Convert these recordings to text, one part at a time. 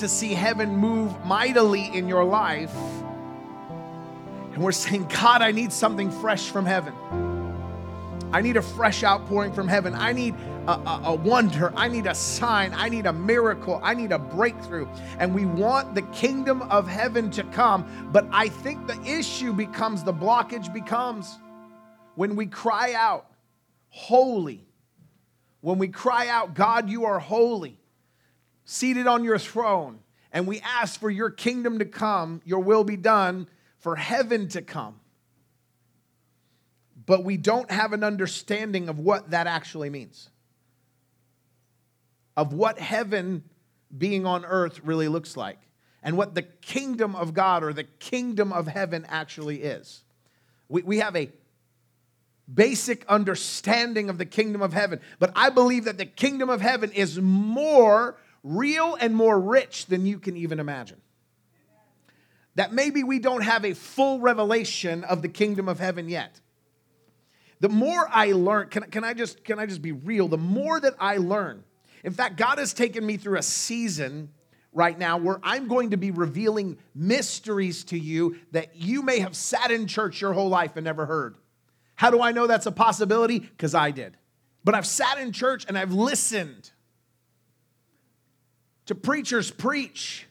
to see heaven move mightily in your life. And we're saying, God, I need something fresh from heaven. I need a fresh outpouring from heaven. I need a, a, a, wonder. I need a sign. I need a miracle. I need a breakthrough. And we want the kingdom of heaven to come. But I think the issue becomes, the blockage becomes when we cry out, Holy. When we cry out, God, you are holy, seated on your throne, and we ask for your kingdom to come, your will be done, for heaven to come but we don't have an understanding of what that actually means, of what heaven being on earth really looks like, and what the kingdom of God or the kingdom of heaven actually is. We, we have a basic understanding of the kingdom of heaven, but I believe that the kingdom of heaven is more real and more rich than you can even imagine. That maybe we don't have a full revelation of the kingdom of heaven yet the more I learn, can, can, I just, can I just be real? The more that I learn, in fact, God has taken me through a season right now where I'm going to be revealing mysteries to you that you may have sat in church your whole life and never heard. How do I know that's a possibility? Because I did. But I've sat in church and I've listened to preachers preach.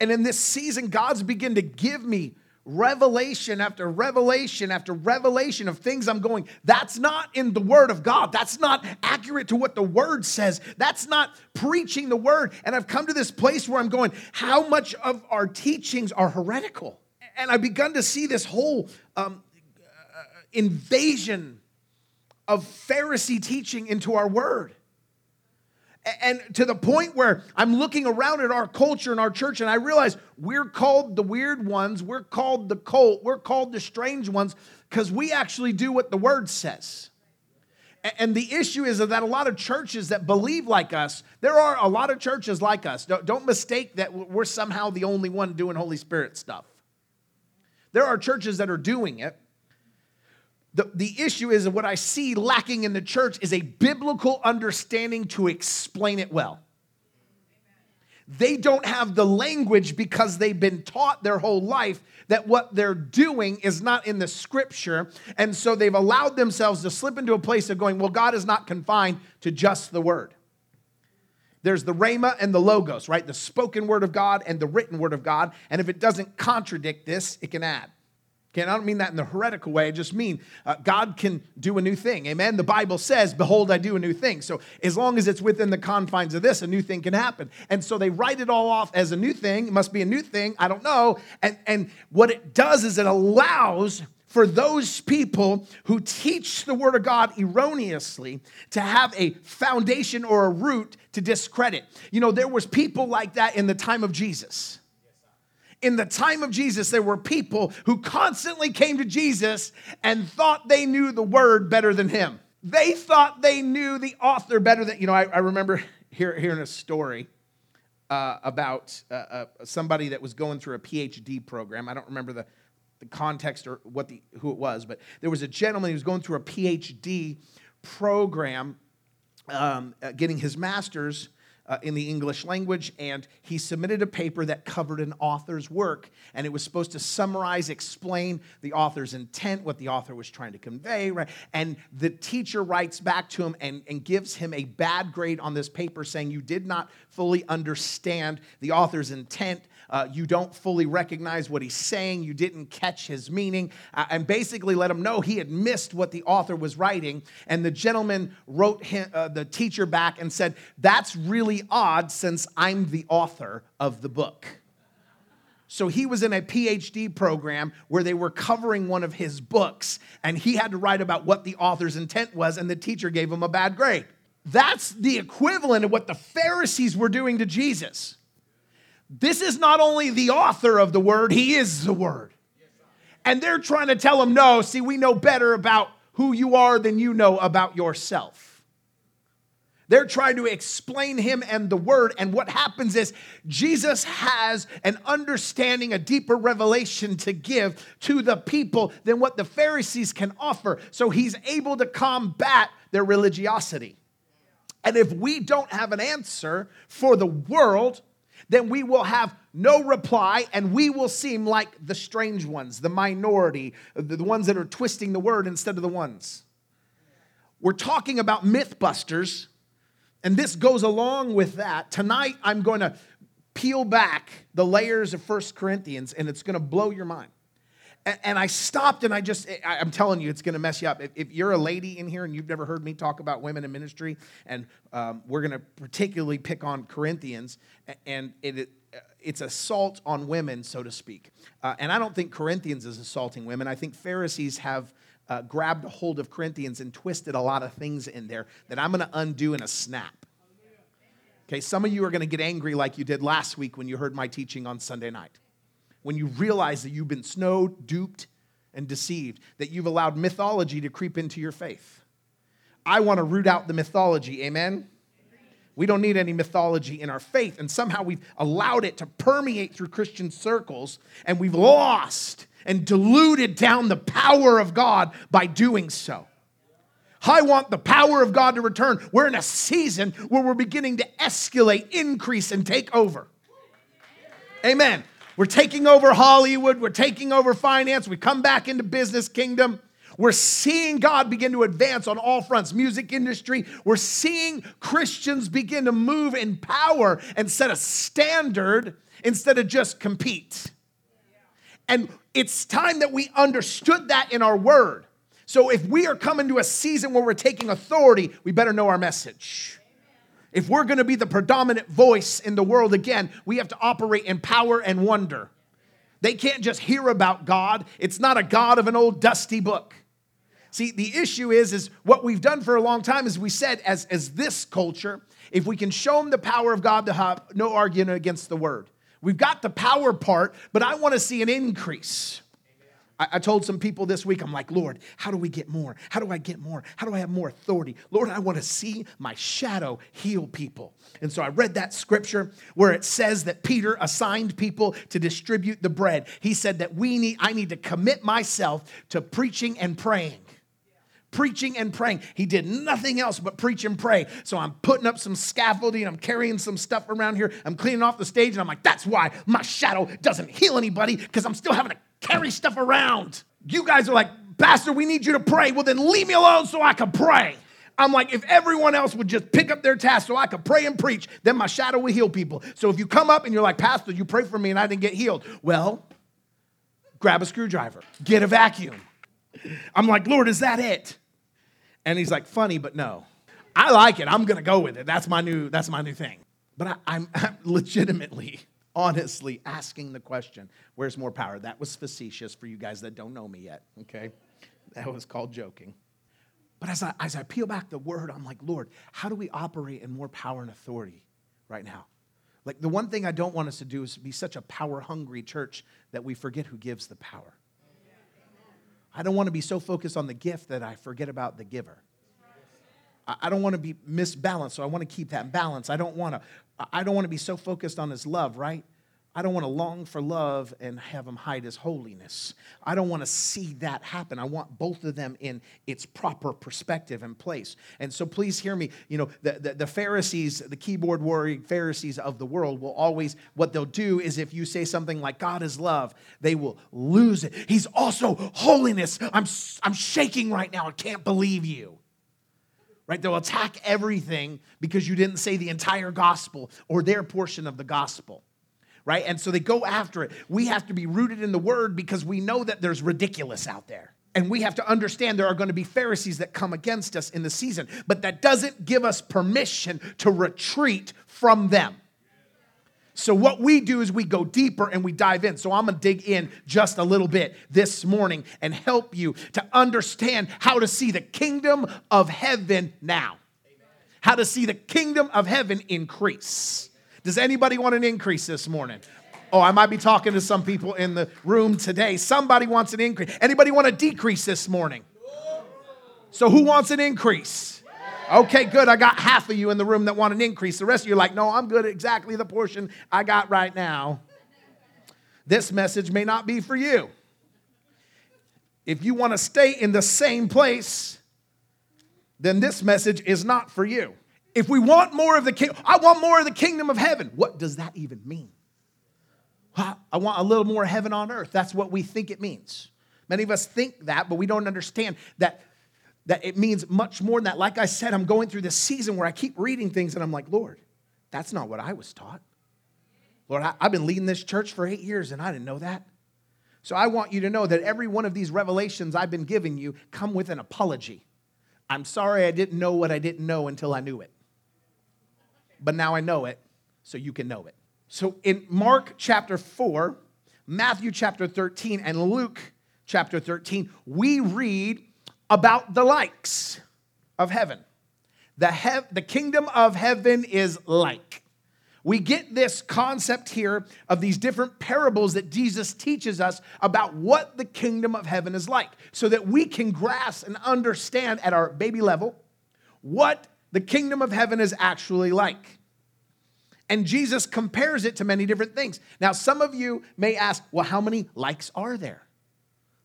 And in this season, God's begin to give me revelation after revelation after revelation of things I'm going, that's not in the Word of God. That's not accurate to what the Word says. That's not preaching the Word. And I've come to this place where I'm going, how much of our teachings are heretical? And I've begun to see this whole um, uh, invasion of Pharisee teaching into our Word. And to the point where I'm looking around at our culture and our church, and I realize we're called the weird ones, we're called the cult, we're called the strange ones, because we actually do what the word says. And the issue is that a lot of churches that believe like us, there are a lot of churches like us. Don't mistake that we're somehow the only one doing Holy Spirit stuff. There are churches that are doing it, the, the issue is what I see lacking in the church is a biblical understanding to explain it well. They don't have the language because they've been taught their whole life that what they're doing is not in the scripture. And so they've allowed themselves to slip into a place of going, well, God is not confined to just the word. There's the rhema and the logos, right? The spoken word of God and the written word of God. And if it doesn't contradict this, it can add. Okay, I don't mean that in the heretical way. I just mean uh, God can do a new thing. Amen. The Bible says, Behold, I do a new thing. So as long as it's within the confines of this, a new thing can happen. And so they write it all off as a new thing. It must be a new thing. I don't know. And, and what it does is it allows for those people who teach the word of God erroneously to have a foundation or a root to discredit. You know, there was people like that in the time of Jesus in the time of Jesus, there were people who constantly came to Jesus and thought they knew the word better than him. They thought they knew the author better than, you know, I, I remember hear, hearing a story uh, about uh, uh, somebody that was going through a PhD program. I don't remember the, the context or what the, who it was, but there was a gentleman who was going through a PhD program, um, uh, getting his master's uh, in the English language, and he submitted a paper that covered an author's work. And it was supposed to summarize, explain the author's intent, what the author was trying to convey, right? And the teacher writes back to him and, and gives him a bad grade on this paper, saying, You did not fully understand the author's intent uh, you don't fully recognize what he's saying, you didn't catch his meaning, uh, and basically let him know he had missed what the author was writing. And the gentleman wrote him, uh, the teacher back and said, That's really odd since I'm the author of the book. So he was in a PhD program where they were covering one of his books, and he had to write about what the author's intent was, and the teacher gave him a bad grade. That's the equivalent of what the Pharisees were doing to Jesus. This is not only the author of the word, he is the word. And they're trying to tell him, no, see, we know better about who you are than you know about yourself. They're trying to explain him and the word. And what happens is Jesus has an understanding, a deeper revelation to give to the people than what the Pharisees can offer. So he's able to combat their religiosity. And if we don't have an answer for the world, then we will have no reply and we will seem like the strange ones, the minority, the ones that are twisting the word instead of the ones. We're talking about mythbusters, and this goes along with that. Tonight, I'm going to peel back the layers of First Corinthians, and it's going to blow your mind. And I stopped and I just, I'm telling you, it's going to mess you up. If you're a lady in here and you've never heard me talk about women in ministry, and um, we're going to particularly pick on Corinthians, and it, it's assault on women, so to speak. Uh, and I don't think Corinthians is assaulting women. I think Pharisees have uh, grabbed a hold of Corinthians and twisted a lot of things in there that I'm going to undo in a snap. Okay, some of you are going to get angry like you did last week when you heard my teaching on Sunday night when you realize that you've been snowed, duped, and deceived, that you've allowed mythology to creep into your faith. I want to root out the mythology, amen? We don't need any mythology in our faith, and somehow we've allowed it to permeate through Christian circles, and we've lost and diluted down the power of God by doing so. I want the power of God to return. We're in a season where we're beginning to escalate, increase, and take over. Amen. We're taking over Hollywood. We're taking over finance. We come back into business kingdom. We're seeing God begin to advance on all fronts, music industry. We're seeing Christians begin to move in power and set a standard instead of just compete. And it's time that we understood that in our word. So if we are coming to a season where we're taking authority, we better know our message. If we're going to be the predominant voice in the world again, we have to operate in power and wonder. They can't just hear about God. It's not a God of an old dusty book. See, the issue is, is what we've done for a long time is we said, as, as this culture, if we can show them the power of God, to have no argument against the word. We've got the power part, but I want to see an increase. I, I told some people this week, I'm like, Lord, how do we get more? How do I get more? How do I have more authority? Lord, I want to see my shadow heal people. And so I read that scripture where it says that Peter assigned people to distribute the bread. He said that we need, I need to commit myself to preaching and praying preaching and praying. He did nothing else but preach and pray. So I'm putting up some scaffolding, I'm carrying some stuff around here, I'm cleaning off the stage, and I'm like, that's why my shadow doesn't heal anybody, because I'm still having to carry stuff around. You guys are like, Pastor, we need you to pray. Well, then leave me alone so I can pray. I'm like, if everyone else would just pick up their task so I could pray and preach, then my shadow will heal people. So if you come up and you're like, Pastor, you pray for me and I didn't get healed, well, grab a screwdriver, get a vacuum. I'm like, Lord, is that it? And he's like, funny, but no. I like it. I'm gonna go with it. That's my new, that's my new thing. But I, I'm legitimately honestly asking the question where's more power? That was facetious for you guys that don't know me yet, okay? That was called joking. But as I, as I peel back the word, I'm like, Lord, how do we operate in more power and authority right now? Like, the one thing I don't want us to do is be such a power hungry church that we forget who gives the power. I don't want to be so focused on the gift that I forget about the giver. I don't want to be misbalanced, so I want to keep that balance. I don't want to I don't want to be so focused on his love, right? I don't want to long for love and have him hide his holiness. I don't want to see that happen. I want both of them in its proper perspective and place. And so please hear me. You know, the, the, the Pharisees, the keyboard warrior Pharisees of the world will always, what they'll do is if you say something like God is love, they will lose it. He's also holiness. I'm, I'm shaking right now. I can't believe you right? They'll attack everything because you didn't say the entire gospel or their portion of the gospel, right? And so they go after it. We have to be rooted in the word because we know that there's ridiculous out there. And we have to understand there are going to be Pharisees that come against us in the season, but that doesn't give us permission to retreat from them. So, what we do is we go deeper and we dive in. So, I'm gonna dig in just a little bit this morning and help you to understand how to see the kingdom of heaven now, how to see the kingdom of heaven increase. Does anybody want an increase this morning? Oh, I might be talking to some people in the room today. Somebody wants an increase. Anybody want a decrease this morning? So, who wants an increase? Okay, good. I got half of you in the room that want an increase. The rest of you are like, no, I'm good exactly the portion I got right now. This message may not be for you. If you want to stay in the same place, then this message is not for you. If we want more of the kingdom, I want more of the kingdom of heaven. What does that even mean? I want a little more heaven on earth. That's what we think it means. Many of us think that, but we don't understand that, that it means much more than that. Like I said, I'm going through this season where I keep reading things and I'm like, Lord, that's not what I was taught. Lord, I, I've been leading this church for eight years and I didn't know that. So I want you to know that every one of these revelations I've been giving you come with an apology. I'm sorry I didn't know what I didn't know until I knew it. But now I know it, so you can know it. So in Mark chapter 4, Matthew chapter 13, and Luke chapter 13, we read about the likes of heaven. The, he- the kingdom of heaven is like. We get this concept here of these different parables that Jesus teaches us about what the kingdom of heaven is like so that we can grasp and understand at our baby level what the kingdom of heaven is actually like. And Jesus compares it to many different things. Now, some of you may ask, well, how many likes are there?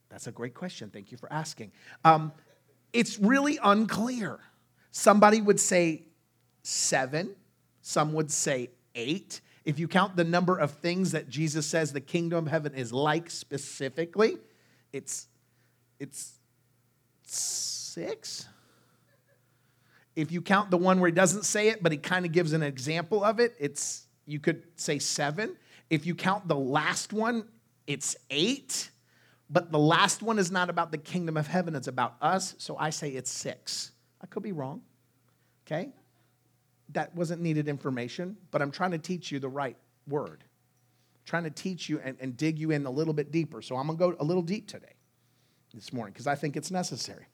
That's a great question. Thank you for asking. Um, it's really unclear. Somebody would say seven, some would say eight. If you count the number of things that Jesus says the kingdom of heaven is like specifically, it's it's six. If you count the one where he doesn't say it, but he kind of gives an example of it, it's you could say seven. If you count the last one, it's eight. But the last one is not about the kingdom of heaven, it's about us. So I say it's six. I could be wrong. Okay? That wasn't needed information, but I'm trying to teach you the right word. I'm trying to teach you and, and dig you in a little bit deeper. So I'm to go a little deep today, this morning, because I think it's necessary.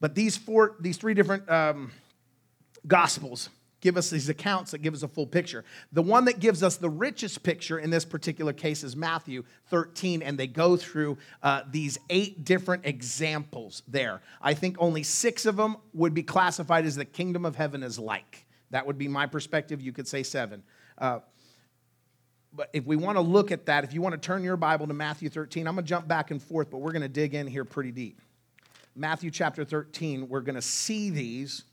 But these four, these three different um, Gospels give us these accounts that give us a full picture. The one that gives us the richest picture in this particular case is Matthew 13, and they go through uh, these eight different examples there. I think only six of them would be classified as the kingdom of heaven is like. That would be my perspective. You could say seven. Uh, but if we want to look at that, if you want to turn your Bible to Matthew 13, I'm going to jump back and forth, but we're going to dig in here pretty deep. Matthew chapter 13, we're going to see these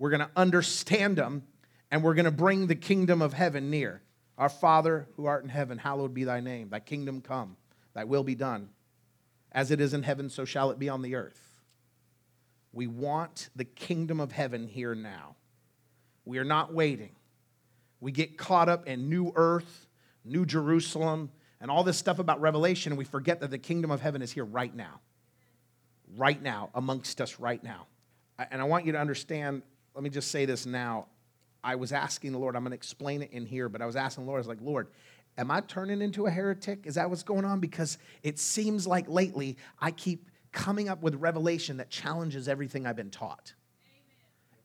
we're going to understand them, and we're going to bring the kingdom of heaven near. Our Father who art in heaven, hallowed be thy name. Thy kingdom come, thy will be done. As it is in heaven, so shall it be on the earth. We want the kingdom of heaven here now. We are not waiting. We get caught up in new earth, new Jerusalem, and all this stuff about Revelation, and we forget that the kingdom of heaven is here right now. Right now, amongst us right now. And I want you to understand let me just say this now. I was asking the Lord, I'm going to explain it in here, but I was asking the Lord, I was like, Lord, am I turning into a heretic? Is that what's going on? Because it seems like lately I keep coming up with revelation that challenges everything I've been taught.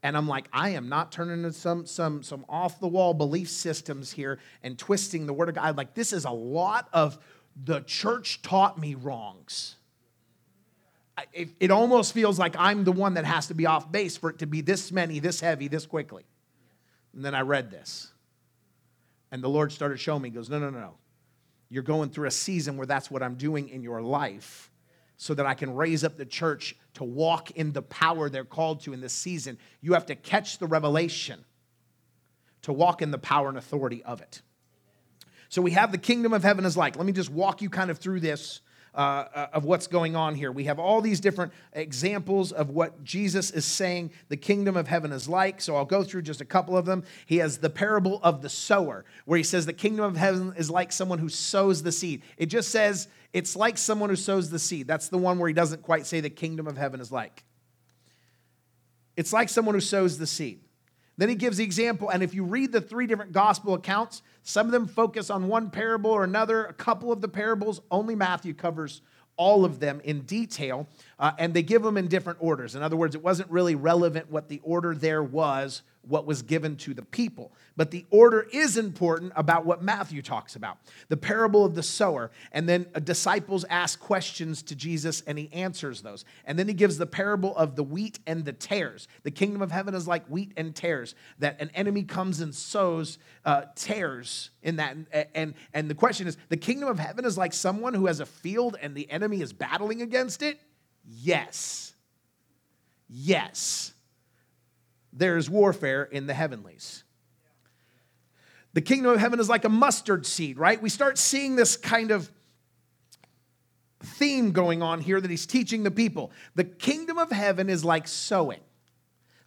And I'm like, I am not turning into some, some, some off the wall belief systems here and twisting the word of God. Like, this is a lot of the church taught me wrongs it, it almost feels like I'm the one that has to be off base for it to be this many, this heavy, this quickly. And then I read this. And the Lord started showing me, He goes, No, no, no. You're going through a season where that's what I'm doing in your life so that I can raise up the church to walk in the power they're called to in this season. You have to catch the revelation to walk in the power and authority of it. So we have the kingdom of heaven is like. Let me just walk you kind of through this uh, uh, of what's going on here. We have all these different examples of what Jesus is saying the kingdom of heaven is like. So I'll go through just a couple of them. He has the parable of the sower, where he says the kingdom of heaven is like someone who sows the seed. It just says it's like someone who sows the seed. That's the one where he doesn't quite say the kingdom of heaven is like. It's like someone who sows the seed. Then he gives the example, and if you read the three different gospel accounts, some of them focus on one parable or another. A couple of the parables, only Matthew covers all of them in detail, uh, and they give them in different orders. In other words, it wasn't really relevant what the order there was what was given to the people. But the order is important about what Matthew talks about the parable of the sower. And then disciples ask questions to Jesus and he answers those. And then he gives the parable of the wheat and the tares. The kingdom of heaven is like wheat and tares, that an enemy comes and sows uh, tares in that. And, and the question is the kingdom of heaven is like someone who has a field and the enemy is battling against it? Yes. Yes there's warfare in the heavenlies. The kingdom of heaven is like a mustard seed, right? We start seeing this kind of theme going on here that he's teaching the people. The kingdom of heaven is like sowing.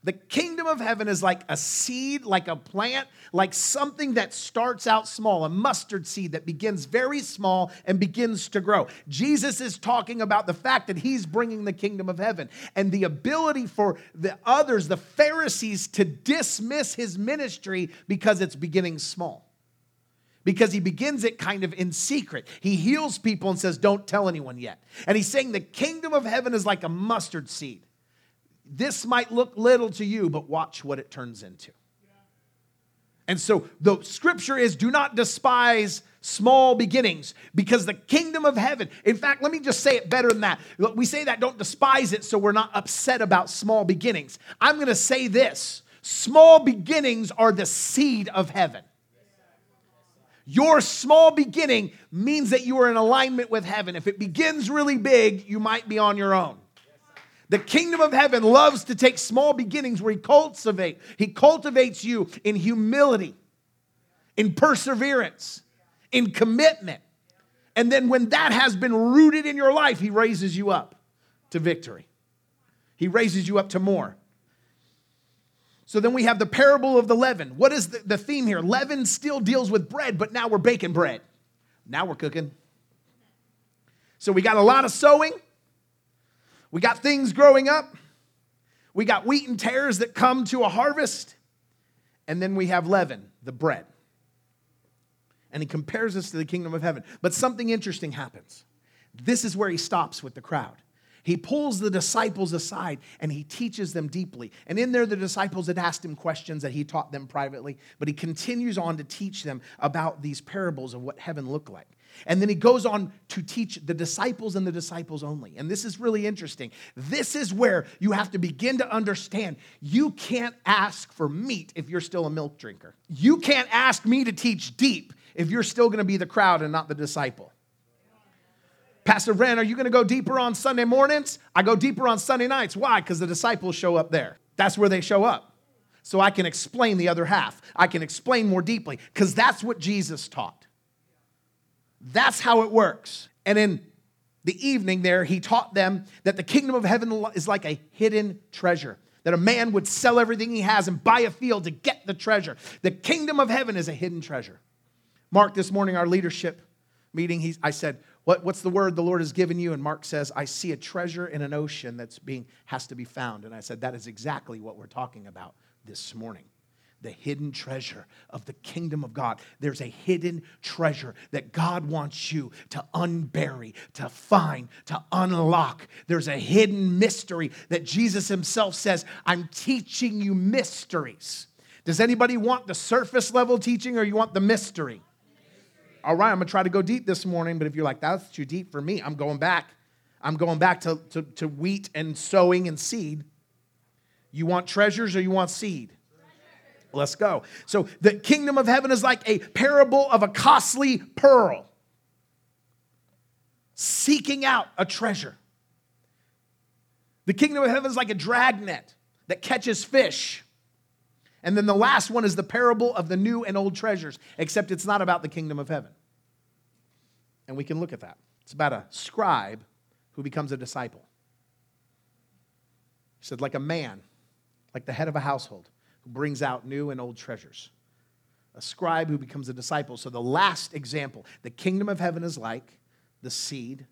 The kingdom of heaven is like a seed, like a plant, like something that starts out small, a mustard seed that begins very small and begins to grow. Jesus is talking about the fact that he's bringing the kingdom of heaven and the ability for the others, the Pharisees, to dismiss his ministry because it's beginning small because he begins it kind of in secret. He heals people and says, Don't tell anyone yet. And he's saying the kingdom of heaven is like a mustard seed. This might look little to you, but watch what it turns into. And so the scripture is do not despise small beginnings because the kingdom of heaven, in fact, let me just say it better than that. We say that don't despise it so we're not upset about small beginnings. I'm going to say this small beginnings are the seed of heaven. Your small beginning means that you are in alignment with heaven. If it begins really big, you might be on your own. The kingdom of heaven loves to take small beginnings where he cultivate. He cultivates you in humility, in perseverance, in commitment. And then when that has been rooted in your life, he raises you up to victory. He raises you up to more. So then we have the parable of the leaven. What is the, the theme here? Leaven still deals with bread, but now we're baking bread. Now we're cooking. So we got a lot of sowing we got things growing up. We got wheat and tares that come to a harvest. And then we have leaven, the bread. And he compares us to the kingdom of heaven. But something interesting happens. This is where he stops with the crowd. He pulls the disciples aside and he teaches them deeply. And in there, the disciples had asked him questions that he taught them privately, but he continues on to teach them about these parables of what heaven looked like. And then he goes on to teach the disciples and the disciples only. And this is really interesting. This is where you have to begin to understand you can't ask for meat if you're still a milk drinker. You can't ask me to teach deep if you're still going to be the crowd and not the disciple. Pastor Ren, are you going to go deeper on Sunday mornings? I go deeper on Sunday nights. Why? Because the disciples show up there. That's where they show up. So I can explain the other half. I can explain more deeply because that's what Jesus taught. That's how it works. And in the evening, there, he taught them that the kingdom of heaven is like a hidden treasure, that a man would sell everything he has and buy a field to get the treasure. The kingdom of heaven is a hidden treasure. Mark, this morning, our leadership meeting, he, I said, what, What's the word the Lord has given you? And Mark says, I see a treasure in an ocean that's being, has to be found. And I said, That is exactly what we're talking about this morning the hidden treasure of the kingdom of God. There's a hidden treasure that God wants you to unbury, to find, to unlock. There's a hidden mystery that Jesus himself says, I'm teaching you mysteries. Does anybody want the surface level teaching or you want the mystery? All right, I'm gonna try to go deep this morning, but if you're like, that's too deep for me, I'm going back. I'm going back to, to, to wheat and sowing and seed. You want treasures or you want seed? Let's go. So, the kingdom of heaven is like a parable of a costly pearl seeking out a treasure. The kingdom of heaven is like a dragnet that catches fish. And then the last one is the parable of the new and old treasures, except it's not about the kingdom of heaven. And we can look at that. It's about a scribe who becomes a disciple. He said, like a man, like the head of a household brings out new and old treasures. A scribe who becomes a disciple. So, the last example the kingdom of heaven is like the seed,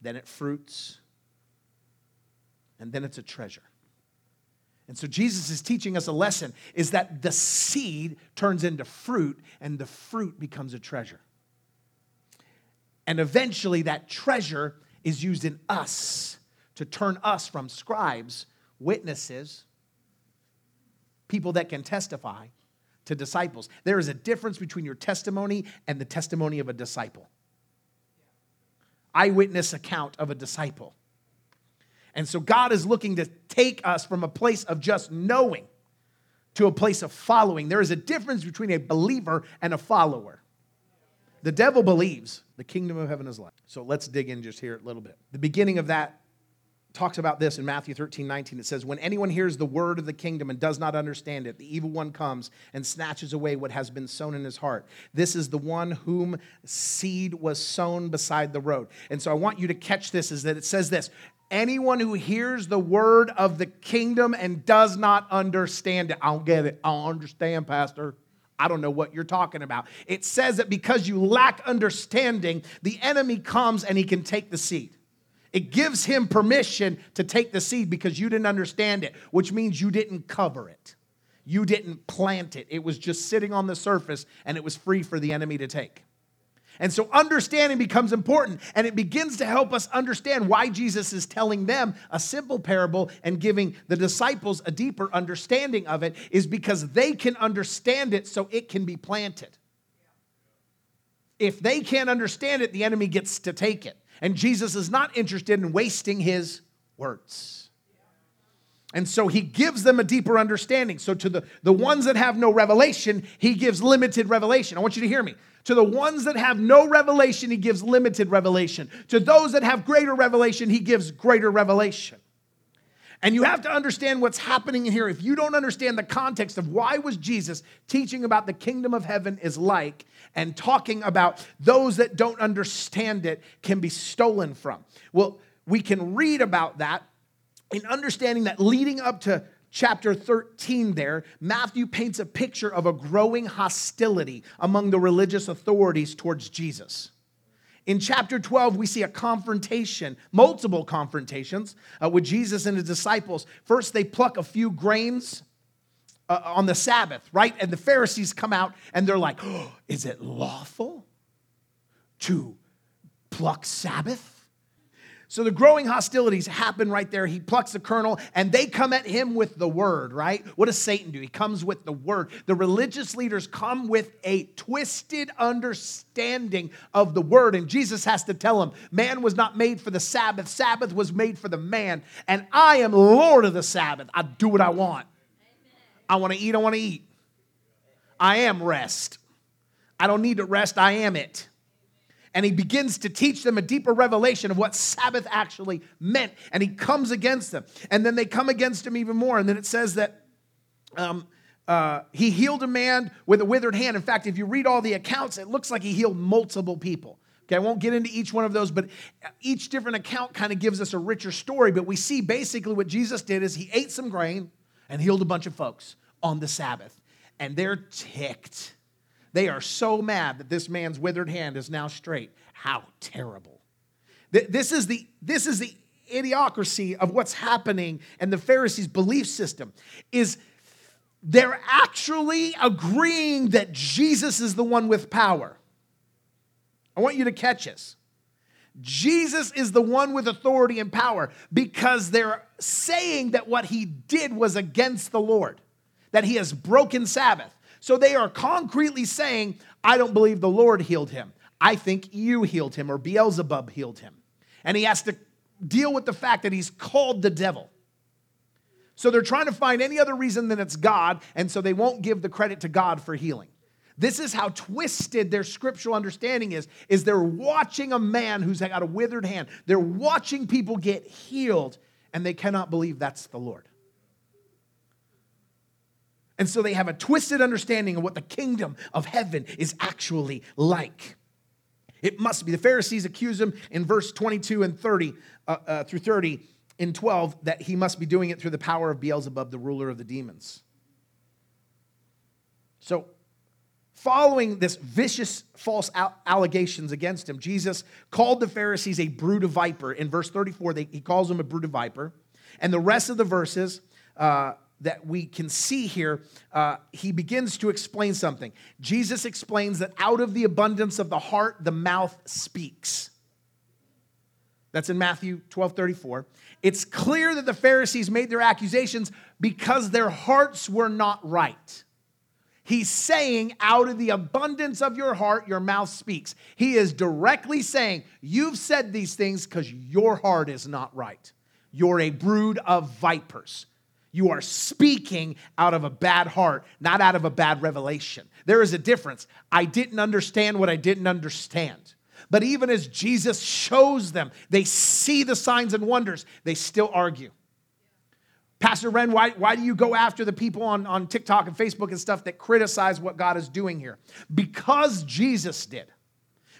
then it fruits, and then it's a treasure. And so Jesus is teaching us a lesson is that the seed turns into fruit and the fruit becomes a treasure. And eventually that treasure is used in us to turn us from scribes, witnesses, people that can testify to disciples. There is a difference between your testimony and the testimony of a disciple. Eyewitness account of a disciple. And so God is looking to take us from a place of just knowing to a place of following. There is a difference between a believer and a follower. The devil believes the kingdom of heaven is like. So let's dig in just here a little bit. The beginning of that talks about this in Matthew 13, 19. It says, When anyone hears the word of the kingdom and does not understand it, the evil one comes and snatches away what has been sown in his heart. This is the one whom seed was sown beside the road. And so I want you to catch this is that it says this anyone who hears the word of the kingdom and does not understand it. I don't get it. I don't understand, Pastor. I don't know what you're talking about. It says that because you lack understanding, the enemy comes and he can take the seed. It gives him permission to take the seed because you didn't understand it, which means you didn't cover it. You didn't plant it. It was just sitting on the surface and it was free for the enemy to take. And so understanding becomes important and it begins to help us understand why Jesus is telling them a simple parable and giving the disciples a deeper understanding of it is because they can understand it so it can be planted. If they can't understand it, the enemy gets to take it. And Jesus is not interested in wasting his words. And so he gives them a deeper understanding. So to the, the ones that have no revelation, he gives limited revelation. I want you to hear me. To the ones that have no revelation, he gives limited revelation. To those that have greater revelation, he gives greater revelation. And you have to understand what's happening here. If you don't understand the context of why was Jesus teaching about the kingdom of heaven is like and talking about those that don't understand it can be stolen from. Well, we can read about that in understanding that leading up to chapter 13 there, Matthew paints a picture of a growing hostility among the religious authorities towards Jesus. In chapter 12, we see a confrontation, multiple confrontations uh, with Jesus and his disciples. First, they pluck a few grains uh, on the Sabbath, right? And the Pharisees come out and they're like, oh, Is it lawful to pluck Sabbath? So the growing hostilities happen right there. He plucks the kernel and they come at him with the word, right? What does Satan do? He comes with the word. The religious leaders come with a twisted understanding of the word. And Jesus has to tell them, man was not made for the Sabbath, Sabbath was made for the man. And I am Lord of the Sabbath. I do what I want. I want to eat, I want to eat. I am rest. I don't need to rest, I am it and he begins to teach them a deeper revelation of what Sabbath actually meant. And he comes against them. And then they come against him even more. And then it says that um, uh, he healed a man with a withered hand. In fact, if you read all the accounts, it looks like he healed multiple people. Okay, I won't get into each one of those, but each different account kind of gives us a richer story. But we see basically what Jesus did is he ate some grain and healed a bunch of folks on the Sabbath. And they're ticked they are so mad that this man's withered hand is now straight. How terrible. This is the, this is the idiocracy of what's happening and the Pharisees' belief system is they're actually agreeing that Jesus is the one with power. I want you to catch this. Jesus is the one with authority and power because they're saying that what he did was against the Lord, that he has broken Sabbath. So they are concretely saying, I don't believe the Lord healed him. I think you healed him or Beelzebub healed him. And he has to deal with the fact that he's called the devil. So they're trying to find any other reason than it's God, and so they won't give the credit to God for healing. This is how twisted their scriptural understanding is is they're watching a man who's got a withered hand. They're watching people get healed and they cannot believe that's the Lord. And so they have a twisted understanding of what the kingdom of heaven is actually like. It must be. The Pharisees accuse him in verse 22 and 30 uh, uh, through 30 in 12 that he must be doing it through the power of Beelzebub, the ruler of the demons. So, following this vicious false allegations against him, Jesus called the Pharisees a brood of viper. In verse 34, they, he calls them a brood of viper. And the rest of the verses, uh, that we can see here, uh, he begins to explain something. Jesus explains that out of the abundance of the heart, the mouth speaks. That's in Matthew 12 34. It's clear that the Pharisees made their accusations because their hearts were not right. He's saying, out of the abundance of your heart, your mouth speaks. He is directly saying, You've said these things because your heart is not right. You're a brood of vipers. You are speaking out of a bad heart, not out of a bad revelation. There is a difference. I didn't understand what I didn't understand. But even as Jesus shows them, they see the signs and wonders, they still argue. Pastor Ren, why, why do you go after the people on, on TikTok and Facebook and stuff that criticize what God is doing here? Because Jesus did.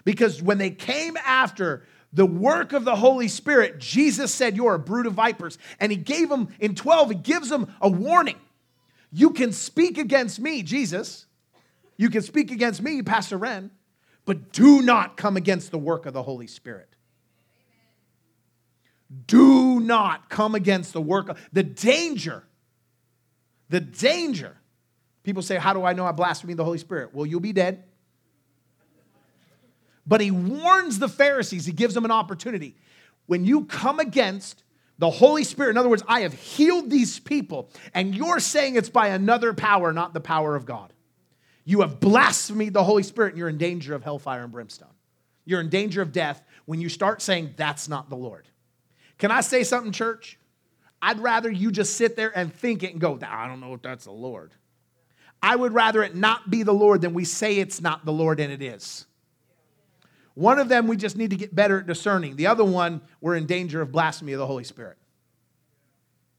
Because when they came after the work of the Holy Spirit, Jesus said, You're a brood of vipers. And he gave them, in 12, he gives them a warning. You can speak against me, Jesus. You can speak against me, Pastor Ren, but do not come against the work of the Holy Spirit. Do not come against the work of the danger. The danger. People say, How do I know I blaspheme the Holy Spirit? Well, you'll be dead. But he warns the Pharisees, he gives them an opportunity. When you come against the Holy Spirit, in other words, I have healed these people, and you're saying it's by another power, not the power of God. You have blasphemed the Holy Spirit, and you're in danger of hellfire and brimstone. You're in danger of death when you start saying that's not the Lord. Can I say something, church? I'd rather you just sit there and think it and go, I don't know if that's the Lord. I would rather it not be the Lord than we say it's not the Lord and it is. One of them we just need to get better at discerning. The other one, we're in danger of blasphemy of the Holy Spirit.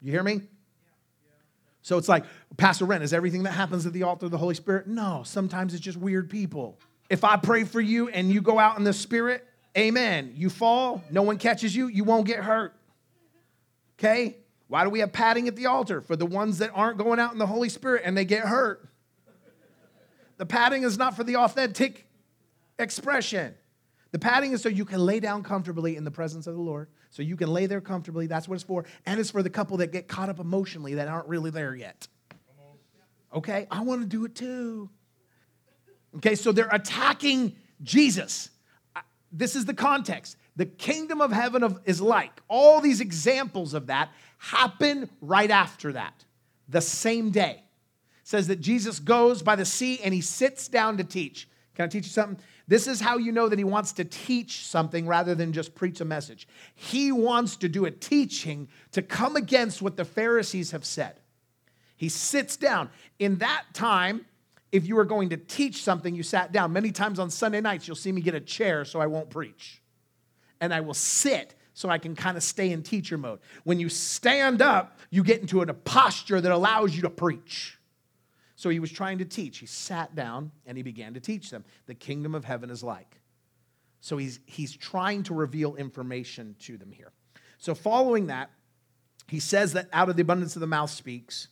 You hear me? So it's like, Pastor Ren, is everything that happens at the altar of the Holy Spirit? No, sometimes it's just weird people. If I pray for you and you go out in the Spirit, amen. You fall, no one catches you, you won't get hurt. Okay? Why do we have padding at the altar? For the ones that aren't going out in the Holy Spirit and they get hurt. The padding is not for the authentic expression. The padding is so you can lay down comfortably in the presence of the Lord. So you can lay there comfortably. That's what it's for. And it's for the couple that get caught up emotionally that aren't really there yet. Okay? I want to do it too. Okay, so they're attacking Jesus. This is the context. The kingdom of heaven is like. All these examples of that happen right after that, the same day. It says that Jesus goes by the sea and he sits down to teach. Can I teach you something? This is how you know that he wants to teach something rather than just preach a message. He wants to do a teaching to come against what the Pharisees have said. He sits down. In that time, if you were going to teach something, you sat down. Many times on Sunday nights, you'll see me get a chair so I won't preach. And I will sit so I can kind of stay in teacher mode. When you stand up, you get into a posture that allows you to preach. So he was trying to teach. He sat down and he began to teach them. The kingdom of heaven is like. So he's, he's trying to reveal information to them here. So, following that, he says that out of the abundance of the mouth speaks,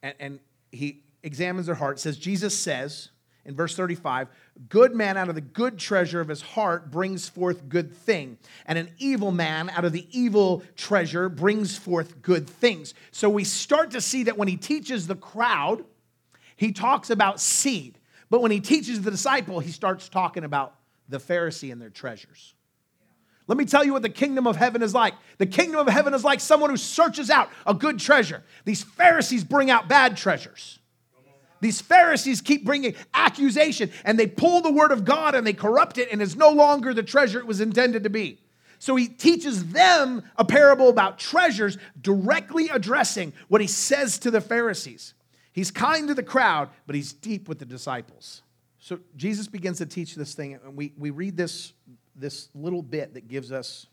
and, and he examines their heart. Says, Jesus says in verse 35, good man out of the good treasure of his heart brings forth good thing, and an evil man out of the evil treasure brings forth good things. So we start to see that when he teaches the crowd, he talks about seed. But when he teaches the disciple, he starts talking about the Pharisee and their treasures. Let me tell you what the kingdom of heaven is like. The kingdom of heaven is like someone who searches out a good treasure. These Pharisees bring out bad treasures. These Pharisees keep bringing accusation and they pull the word of God and they corrupt it and it's no longer the treasure it was intended to be. So he teaches them a parable about treasures, directly addressing what he says to the Pharisees. He's kind to the crowd, but he's deep with the disciples. So Jesus begins to teach this thing, and we, we read this, this little bit that gives us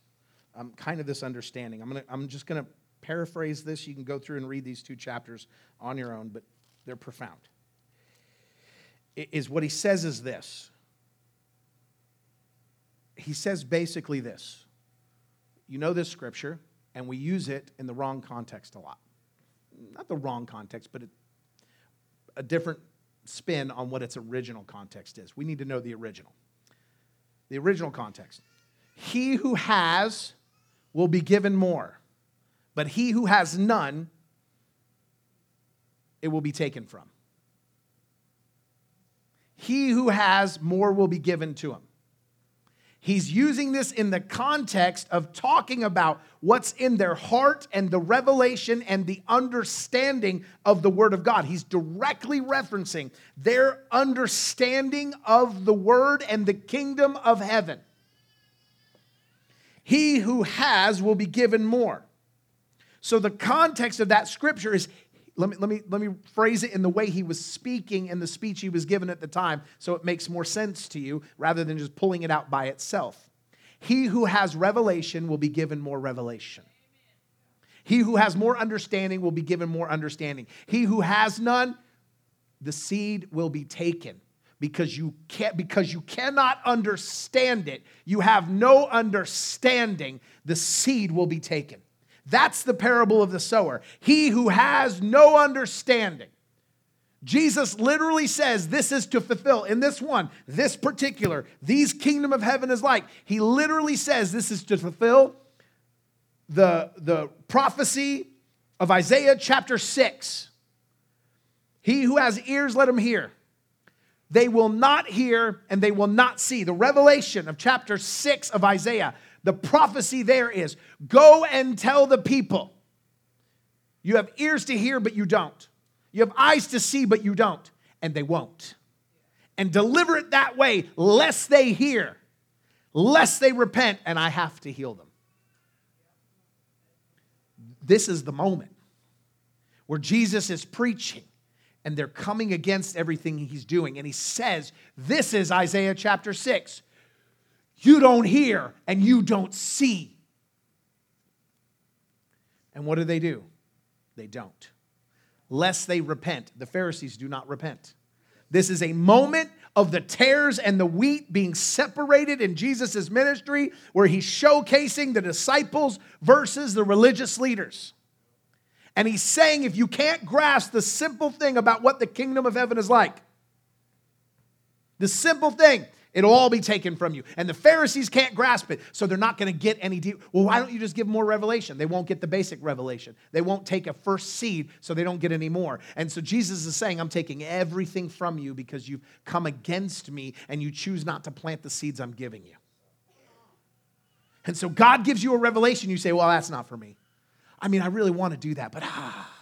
um, kind of this understanding. I'm, gonna, I'm just going to paraphrase this. You can go through and read these two chapters on your own, but they're profound. It is what he says is this. He says basically this. You know this scripture, and we use it in the wrong context a lot. Not the wrong context, but it, a different spin on what its original context is. We need to know the original. The original context. He who has will be given more, but he who has none, it will be taken from. He who has more will be given to him. He's using this in the context of talking about what's in their heart and the revelation and the understanding of the Word of God. He's directly referencing their understanding of the Word and the kingdom of heaven. He who has will be given more. So, the context of that scripture is let me, let, me, let me phrase it in the way he was speaking in the speech he was given at the time so it makes more sense to you rather than just pulling it out by itself. He who has revelation will be given more revelation. He who has more understanding will be given more understanding. He who has none, the seed will be taken because you can't because you cannot understand it. You have no understanding, the seed will be taken. That's the parable of the sower. He who has no understanding. Jesus literally says this is to fulfill in this one, this particular, these kingdom of heaven is like. He literally says this is to fulfill the, the prophecy of Isaiah chapter 6. He who has ears, let him hear. They will not hear and they will not see. The revelation of chapter 6 of Isaiah, the prophecy there is go and tell the people. You have ears to hear, but you don't. You have eyes to see, but you don't. And they won't. And deliver it that way, lest they hear, lest they repent, and I have to heal them. This is the moment where Jesus is preaching and they're coming against everything he's doing. And he says, This is Isaiah chapter 6. You don't hear and you don't see. And what do they do? They don't. Lest they repent. The Pharisees do not repent. This is a moment of the tares and the wheat being separated in Jesus' ministry, where he's showcasing the disciples versus the religious leaders. And he's saying if you can't grasp the simple thing about what the kingdom of heaven is like, the simple thing, it'll all be taken from you. And the Pharisees can't grasp it, so they're not going to get any deep. Well, why don't you just give more revelation? They won't get the basic revelation. They won't take a first seed, so they don't get any more. And so Jesus is saying, I'm taking everything from you because you've come against me and you choose not to plant the seeds I'm giving you. And so God gives you a revelation, you say, Well, that's not for me. I mean, I really want to do that, but ah,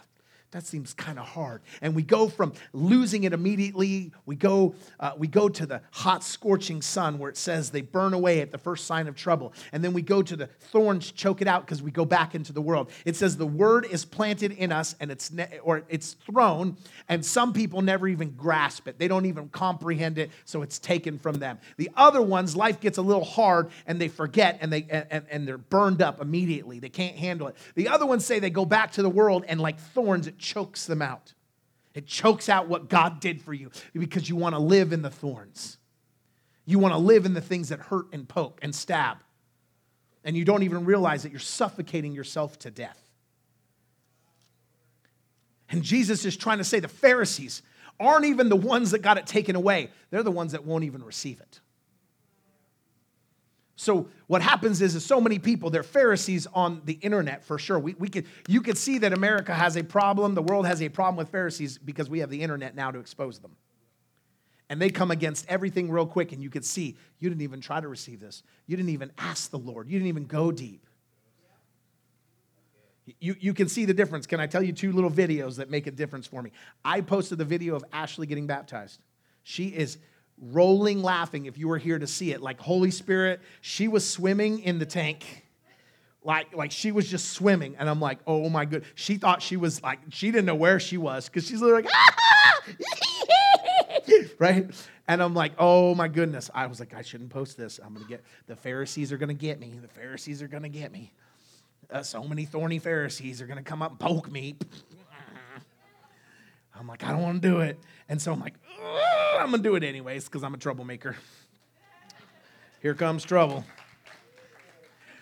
that seems kind of hard. And we go from losing it immediately, we go, uh, we go to the hot, scorching sun where it says they burn away at the first sign of trouble. And then we go to the thorns choke it out because we go back into the world. It says the word is planted in us and it's, ne- or it's thrown, and some people never even grasp it. They don't even comprehend it, so it's taken from them. The other ones, life gets a little hard and they forget and, they, and, and they're burned up immediately. They can't handle it. The other ones say they go back to the world and like thorns, it chokes them out. It chokes out what God did for you because you want to live in the thorns. You want to live in the things that hurt and poke and stab. And you don't even realize that you're suffocating yourself to death. And Jesus is trying to say the Pharisees aren't even the ones that got it taken away, they're the ones that won't even receive it. So what happens is, is so many people, they're Pharisees on the internet for sure. We, we could, you could see that America has a problem, the world has a problem with Pharisees because we have the internet now to expose them. And they come against everything real quick, and you could see you didn't even try to receive this. You didn't even ask the Lord. You didn't even go deep. You, you can see the difference. Can I tell you two little videos that make a difference for me? I posted the video of Ashley getting baptized. She is rolling laughing if you were here to see it. Like Holy Spirit, she was swimming in the tank. Like, like she was just swimming. And I'm like, oh my good. She thought she was like, she didn't know where she was because she's like, right? And I'm like, oh my goodness. I was like, I shouldn't post this. I'm going to get, the Pharisees are going to get me. The Pharisees are going to get me. Uh, so many thorny Pharisees are going to come up and poke me. I'm like, I don't want to do it. And so I'm like, I'm going to do it anyways because I'm a troublemaker. Here comes trouble.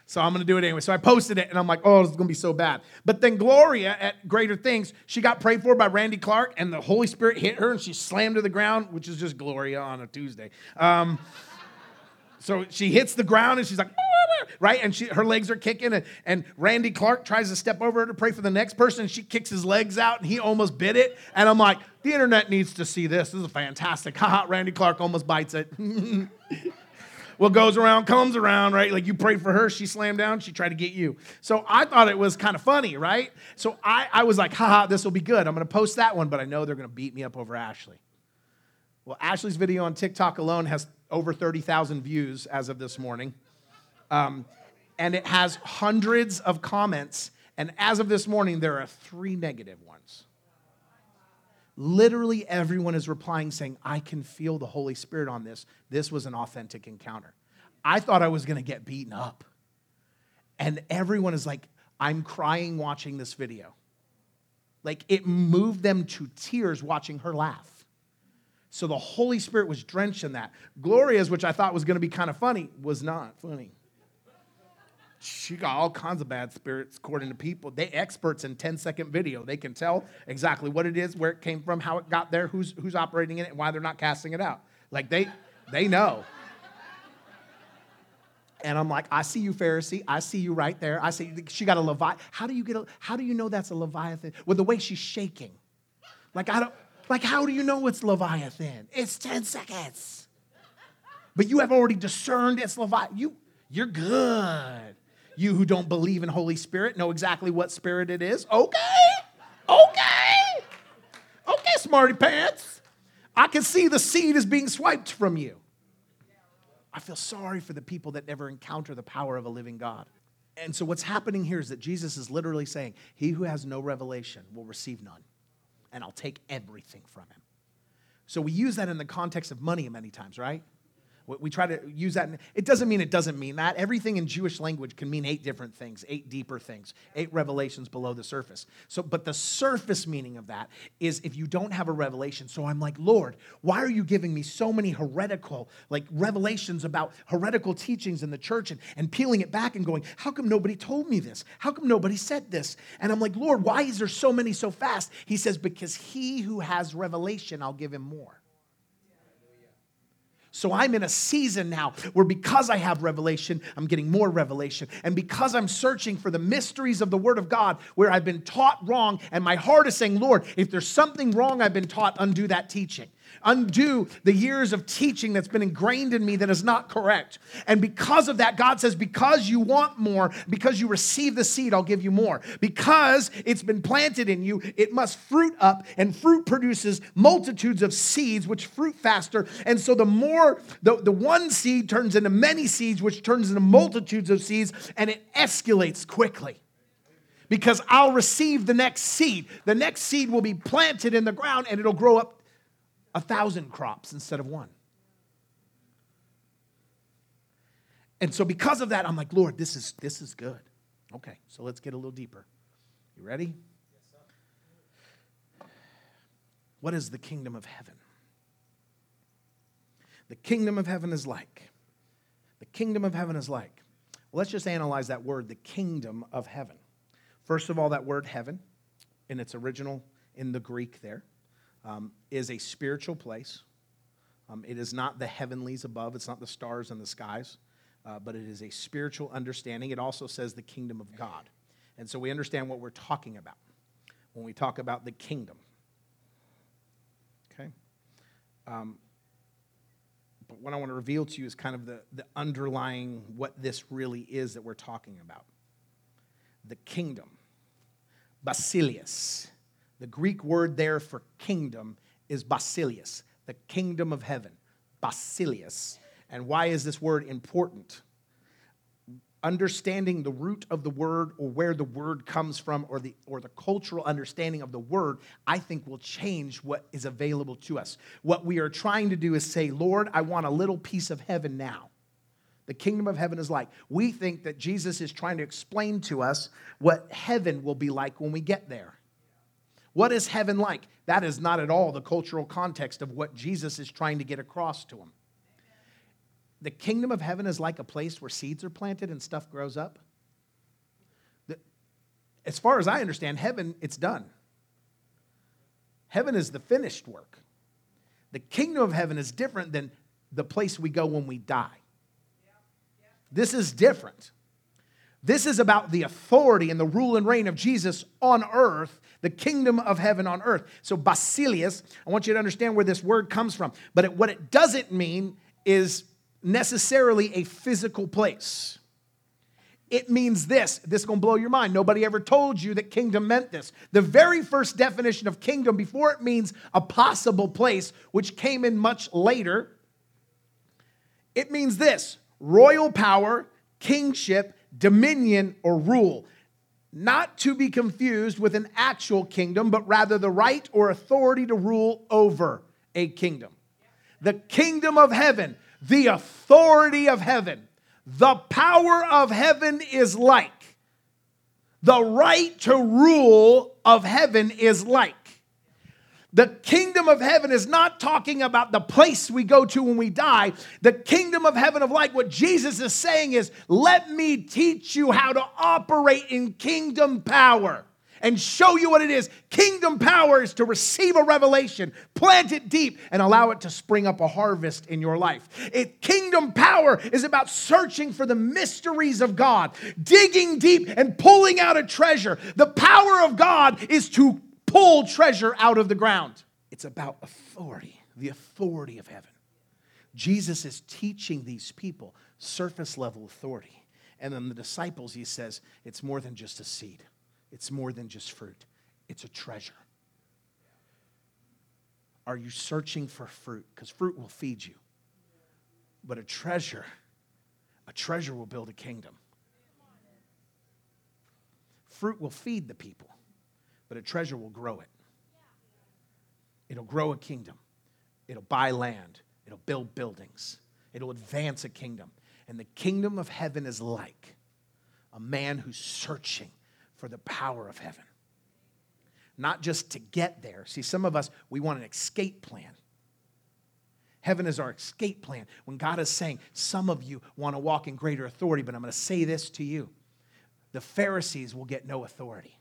So I'm going to do it anyway. So I posted it and I'm like, oh, this is going to be so bad. But then Gloria at Greater Things, she got prayed for by Randy Clark and the Holy Spirit hit her and she slammed to the ground, which is just Gloria on a Tuesday. Um, so she hits the ground and she's like, right? And she, her legs are kicking, and, and Randy Clark tries to step over to pray for the next person, and she kicks his legs out, and he almost bit it. And I'm like, the internet needs to see this. This is fantastic. Haha, Randy Clark almost bites it. what goes around comes around, right? Like you prayed for her, she slammed down, she tried to get you. So I thought it was kind of funny, right? So I, I was like, haha, this will be good. I'm gonna post that one, but I know they're gonna beat me up over Ashley. Well, Ashley's video on TikTok alone has over 30,000 views as of this morning. Um, and it has hundreds of comments. And as of this morning, there are three negative ones. Literally everyone is replying saying, I can feel the Holy Spirit on this. This was an authentic encounter. I thought I was going to get beaten up. And everyone is like, I'm crying watching this video. Like it moved them to tears watching her laugh. So the Holy Spirit was drenched in that. Gloria's, which I thought was going to be kind of funny, was not funny. She got all kinds of bad spirits according to people. They experts in 10 second video. They can tell exactly what it is, where it came from, how it got there, who's who's operating in it, and why they're not casting it out. Like they they know. And I'm like, I see you, Pharisee. I see you right there. I see she got a Leviathan. How do you get a, how do you know that's a Leviathan? With the way she's shaking. Like, I don't, like, how do you know it's Leviathan? It's 10 seconds. But you have already discerned it's Leviathan. You, you're good. You who don't believe in Holy Spirit know exactly what spirit it is. Okay. Okay. Okay, smarty pants. I can see the seed is being swiped from you. I feel sorry for the people that never encounter the power of a living God. And so, what's happening here is that Jesus is literally saying, He who has no revelation will receive none, and I'll take everything from him. So, we use that in the context of money many times, right? We try to use that. It doesn't mean it doesn't mean that. Everything in Jewish language can mean eight different things, eight deeper things, eight revelations below the surface. So, but the surface meaning of that is if you don't have a revelation. So I'm like, Lord, why are you giving me so many heretical, like revelations about heretical teachings in the church and, and peeling it back and going, how come nobody told me this? How come nobody said this? And I'm like, Lord, why is there so many so fast? He says, because he who has revelation, I'll give him more. So I'm in a season now where because I have revelation, I'm getting more revelation. And because I'm searching for the mysteries of the Word of God where I've been taught wrong, and my heart is saying, Lord, if there's something wrong I've been taught, undo that teaching undo the years of teaching that's been ingrained in me that is not correct. And because of that, God says, Because you want more, because you receive the seed, I'll give you more. Because it's been planted in you, it must fruit up, and fruit produces multitudes of seeds, which fruit faster. And so the more, the, the one seed turns into many seeds, which turns into multitudes of seeds, and it escalates quickly because I'll receive the next seed. The next seed will be planted in the ground and it'll grow up a thousand crops instead of one. And so because of that, I'm like, Lord, this is this is good. Okay, so let's get a little deeper. You ready? What is the kingdom of heaven? The kingdom of heaven is like. The kingdom of heaven is like. Well, let's just analyze that word, the kingdom of heaven. First of all, that word heaven, in its original in the Greek there, um, is a spiritual place. Um, it is not the heavenlies above, it's not the stars and the skies, uh, but it is a spiritual understanding. It also says the kingdom of God. And so we understand what we're talking about when we talk about the kingdom. Okay? Um, but what I want to reveal to you is kind of the, the underlying what this really is that we're talking about. The kingdom, Basilius the Greek word there for kingdom is basileus, the kingdom of heaven. Basileus. And why is this word important? Understanding the root of the word or where the word comes from or the, or the cultural understanding of the word, I think will change what is available to us. What we are trying to do is say, Lord, I want a little piece of heaven now. The kingdom of heaven is like. We think that Jesus is trying to explain to us what heaven will be like when we get there. What is heaven like? That is not at all the cultural context of what Jesus is trying to get across to them. The kingdom of heaven is like a place where seeds are planted and stuff grows up. As far as I understand, heaven, it's done. Heaven is the finished work. The kingdom of heaven is different than the place we go when we die. This is different. This is about the authority and the rule and reign of Jesus on earth the kingdom of heaven on earth. So, Basilius, I want you to understand where this word comes from. But it, what it doesn't mean is necessarily a physical place. It means this. This is going to blow your mind. Nobody ever told you that kingdom meant this. The very first definition of kingdom, before it means a possible place, which came in much later, it means this royal power, kingship, dominion, or rule. not to be confused with an actual kingdom, but rather the right or authority to rule over a kingdom. The kingdom of heaven, the authority of heaven, the power of heaven is like. The right to rule of heaven is like. The kingdom of heaven is not talking about the place we go to when we die. The kingdom of heaven of light, what Jesus is saying is, let me teach you how to operate in kingdom power and show you what it is. Kingdom power is to receive a revelation, plant it deep, and allow it to spring up a harvest in your life. It, kingdom power is about searching for the mysteries of God, digging deep and pulling out a treasure. The power of God is to pull treasure out of the ground. It's about authority, the authority of heaven. Jesus is teaching these people surface level authority. And then the disciples, he says, it's more than just a seed, it's more than just fruit, it's a treasure. Are you searching for fruit? Because fruit will feed you. But a treasure, a treasure will build a kingdom. Fruit will feed the people but a treasure will grow it. It'll grow a kingdom. It'll buy land. It'll build buildings. It'll advance a kingdom. And the kingdom of heaven is like a man who's searching for the power of heaven. Not just to get there. See, some of us, we want an escape plan. Heaven is our escape plan. When God is saying, some of you want to walk in greater authority, but I'm going to say this to you the Pharisees will get no authority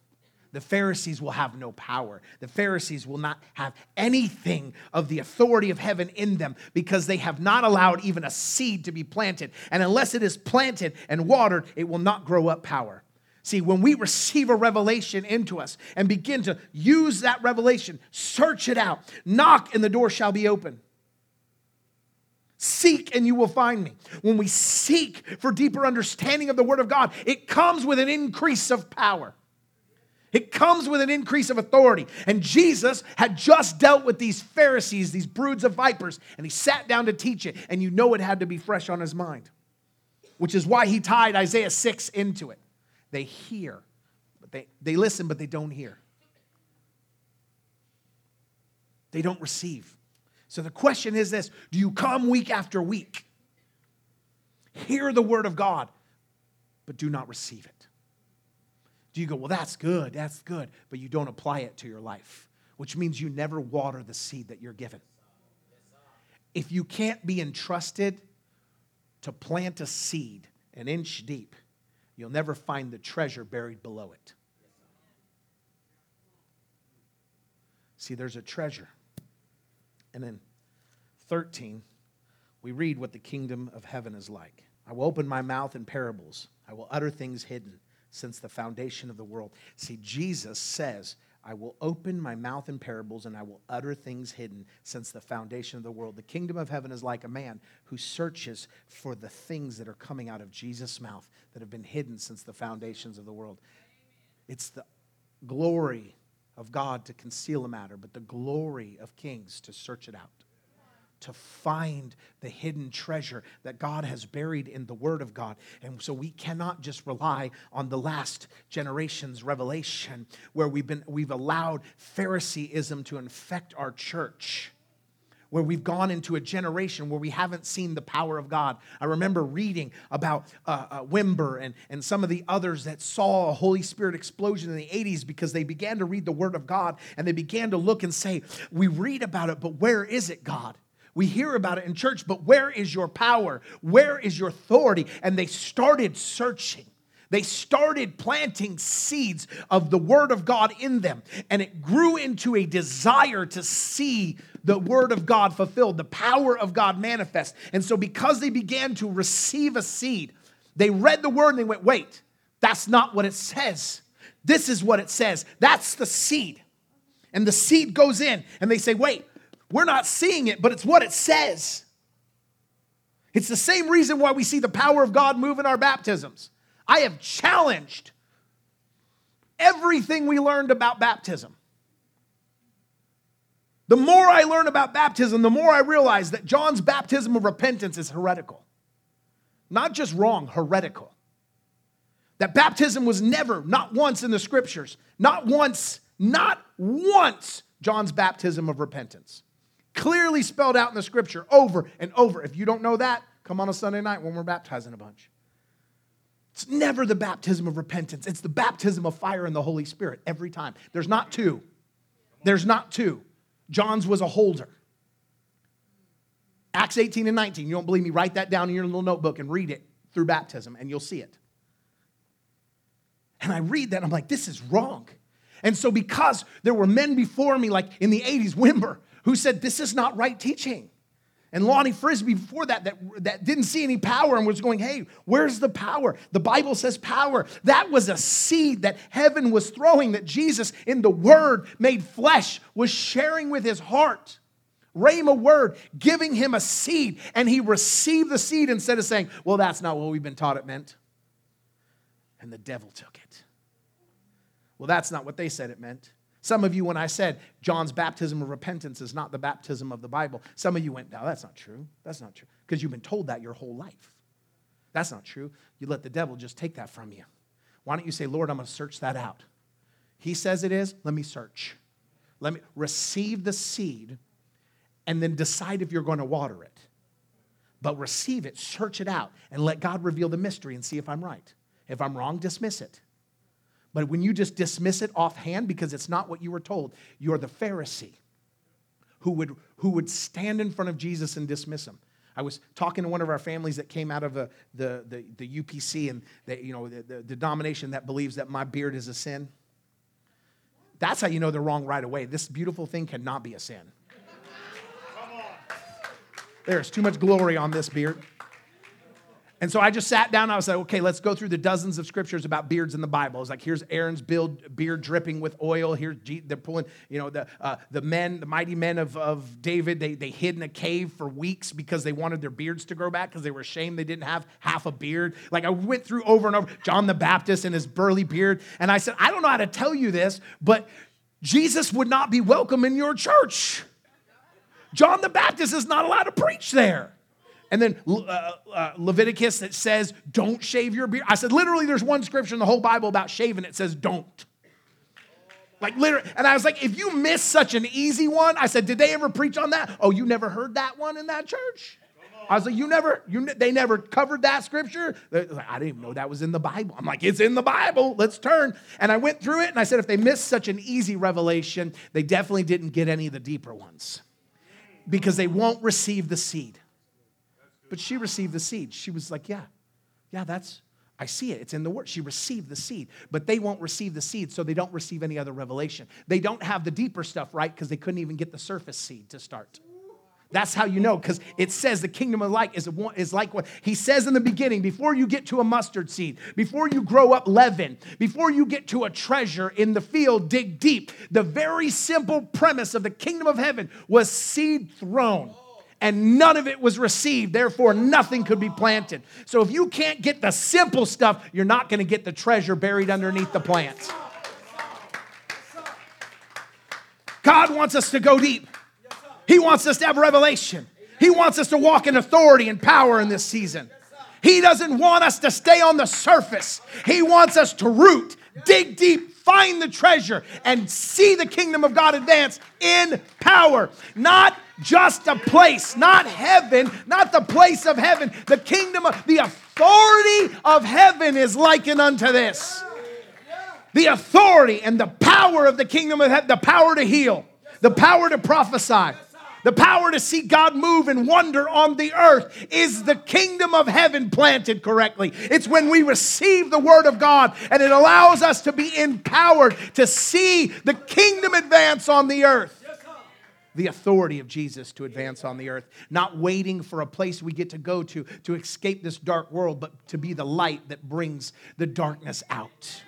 the Pharisees will have no power. The Pharisees will not have anything of the authority of heaven in them because they have not allowed even a seed to be planted. And unless it is planted and watered, it will not grow up power. See, when we receive a revelation into us and begin to use that revelation, search it out, knock and the door shall be open. Seek and you will find me. When we seek for deeper understanding of the Word of God, it comes with an increase of power. It comes with an increase of authority. And Jesus had just dealt with these Pharisees, these broods of vipers, and he sat down to teach it. And you know it had to be fresh on his mind, which is why he tied Isaiah 6 into it. They hear, but they, they listen, but they don't hear. They don't receive. So the question is this Do you come week after week, hear the word of God, but do not receive it? Do you go, well, that's good, that's good, but you don't apply it to your life, which means you never water the seed that you're given. If you can't be entrusted to plant a seed an inch deep, you'll never find the treasure buried below it. See, there's a treasure. And then 13, we read what the kingdom of heaven is like. I will open my mouth in parables, I will utter things hidden since the foundation of the world. See, Jesus says, I will open my mouth in parables and I will utter things hidden since the foundation of the world. The kingdom of heaven is like a man who searches for the things that are coming out of Jesus' mouth that have been hidden since the foundations of the world. It's the glory of God to conceal a matter, but the glory of kings to search it out to find the hidden treasure that God has buried in the Word of God. And so we cannot just rely on the last generation's revelation where we've, been, we've allowed Phariseeism to infect our church where we've gone into a generation where we haven't seen the power of God. I remember reading about uh, uh, Wimber and, and some of the others that saw a Holy Spirit explosion in the 80s because they began to read the Word of God and they began to look and say, We read about it, but where is it, God? We hear about it in church, but where is your power? Where is your authority? And they started searching. They started planting seeds of the Word of God in them, and it grew into a desire to see the Word of God fulfilled, the power of God manifest. And so, because they began to receive a seed, they read the Word and they went, wait, that's not what it says. This is what it says. That's the seed. And the seed goes in, and they say, wait, we're not seeing it, but it's what it says. It's the same reason why we see the power of God move in our baptisms. I have challenged everything we learned about baptism. The more I learn about baptism, the more I realize that John's baptism of repentance is heretical. Not just wrong, heretical. That baptism was never, not once in the scriptures, not once, not once, John's baptism of repentance. Clearly spelled out in the scripture over and over. If you don't know that, come on a Sunday night when we're baptizing a bunch. It's never the baptism of repentance, it's the baptism of fire and the Holy Spirit every time. There's not two. There's not two. John's was a holder. Acts 18 and 19. You don't believe me? Write that down in your little notebook and read it through baptism, and you'll see it. And I read that, I'm like, this is wrong. And so, because there were men before me, like in the 80s, Wimber, who said, this is not right teaching. And Lonnie Frisbee before that, that, that didn't see any power and was going, hey, where's the power? The Bible says power. That was a seed that heaven was throwing, that Jesus, in the Word made flesh, was sharing with his heart. Rhema word, giving him a seed, and he received the seed instead of saying, Well, that's not what we've been taught it meant. And the devil took it. Well, that's not what they said it meant. Some of you, when I said John's baptism of repentance is not the baptism of the Bible, some of you went, No, that's not true. That's not true. Because you've been told that your whole life. That's not true. You let the devil just take that from you. Why don't you say, Lord, I'm going to search that out? He says it is, let me search. Let me receive the seed and then decide if you're going to water it. But receive it, search it out, and let God reveal the mystery and see if I'm right. If I'm wrong, dismiss it. But when you just dismiss it offhand because it's not what you were told, you're the Pharisee who would, who would stand in front of Jesus and dismiss him. I was talking to one of our families that came out of a, the, the, the UPC and the, you know, the, the, the denomination that believes that my beard is a sin. That's how you know they're wrong right away. This beautiful thing cannot be a sin. There's too much glory on this beard. And so I just sat down. I was like, okay, let's go through the dozens of scriptures about beards in the Bible. It's like, here's Aaron's beard, dripping with oil. Here's they're pulling, you know, the uh, the men, the mighty men of, of David. They they hid in a cave for weeks because they wanted their beards to grow back because they were ashamed they didn't have half a beard. Like I went through over and over John the Baptist and his burly beard, and I said, I don't know how to tell you this, but Jesus would not be welcome in your church. John the Baptist is not allowed to preach there. And then uh, uh, Leviticus that says, don't shave your beard. I said, literally, there's one scripture in the whole Bible about shaving. It says, don't. Like literally, and I was like, if you miss such an easy one, I said, did they ever preach on that? Oh, you never heard that one in that church? I was like, you never, you they never covered that scripture. Like, I didn't even know that was in the Bible. I'm like, it's in the Bible. Let's turn. And I went through it, and I said, if they missed such an easy revelation, they definitely didn't get any of the deeper ones because they won't receive the seed. But she received the seed. She was like, Yeah, yeah, that's, I see it. It's in the word. She received the seed, but they won't receive the seed, so they don't receive any other revelation. They don't have the deeper stuff right because they couldn't even get the surface seed to start. That's how you know, because it says the kingdom of light is, is like what he says in the beginning before you get to a mustard seed, before you grow up leaven, before you get to a treasure in the field, dig deep. The very simple premise of the kingdom of heaven was seed thrown and none of it was received. Therefore, nothing could be planted. So, if you can't get the simple stuff, you're not going to get the treasure buried underneath the plants. God wants us to go deep. He wants us to have revelation. He wants us to walk in authority and power in this season. He doesn't want us to stay on the surface. He wants us to root, dig deep, find the treasure, and see the kingdom of God advance in power. Not just a place, not heaven, not the place of heaven. The kingdom of the authority of heaven is likened unto this. The authority and the power of the kingdom of heaven, the power to heal, the power to prophesy, the power to see God move and wonder on the earth is the kingdom of heaven planted correctly. It's when we receive the word of God and it allows us to be empowered to see the kingdom advance on the earth. The authority of Jesus to advance on the earth, not waiting for a place we get to go to to escape this dark world, but to be the light that brings the darkness out.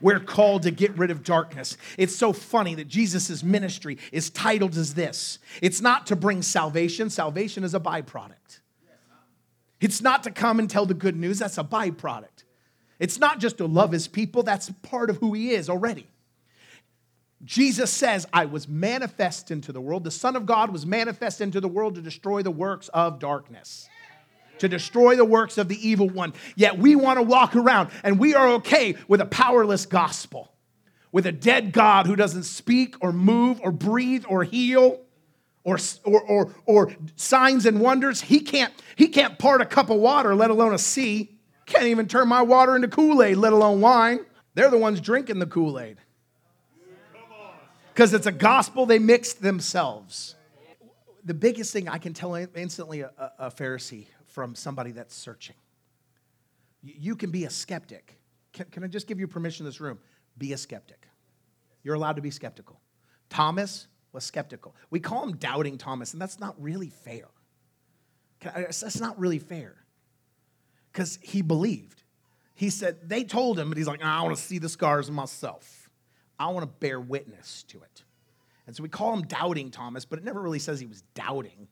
We're called to get rid of darkness. It's so funny that Jesus' ministry is titled as this it's not to bring salvation, salvation is a byproduct. It's not to come and tell the good news, that's a byproduct. It's not just to love his people, that's part of who he is already. Jesus says, I was manifest into the world. The Son of God was manifest into the world to destroy the works of darkness. to destroy the works of the evil one. Yet we want to walk around and we are okay with a powerless gospel, with a dead God who doesn't speak or move or breathe or heal. Or, or, or, or signs and wonders. He can't, he can't part a cup of water, let alone a sea. Can't even turn my water into Kool Aid, let alone wine. They're the ones drinking the Kool Aid. Because it's a gospel they mixed themselves. The biggest thing I can tell instantly a, a Pharisee from somebody that's searching. You can be a skeptic. Can, can I just give you permission in this room? Be a skeptic. You're allowed to be skeptical. Thomas was skeptical. We call him doubting Thomas, and that's not really fair. That's not really fair. Because he believed. He said, they told him, but he's like, I want to see the scars myself. I want to bear witness to it. And so we call him doubting Thomas, but it never really says he was doubting.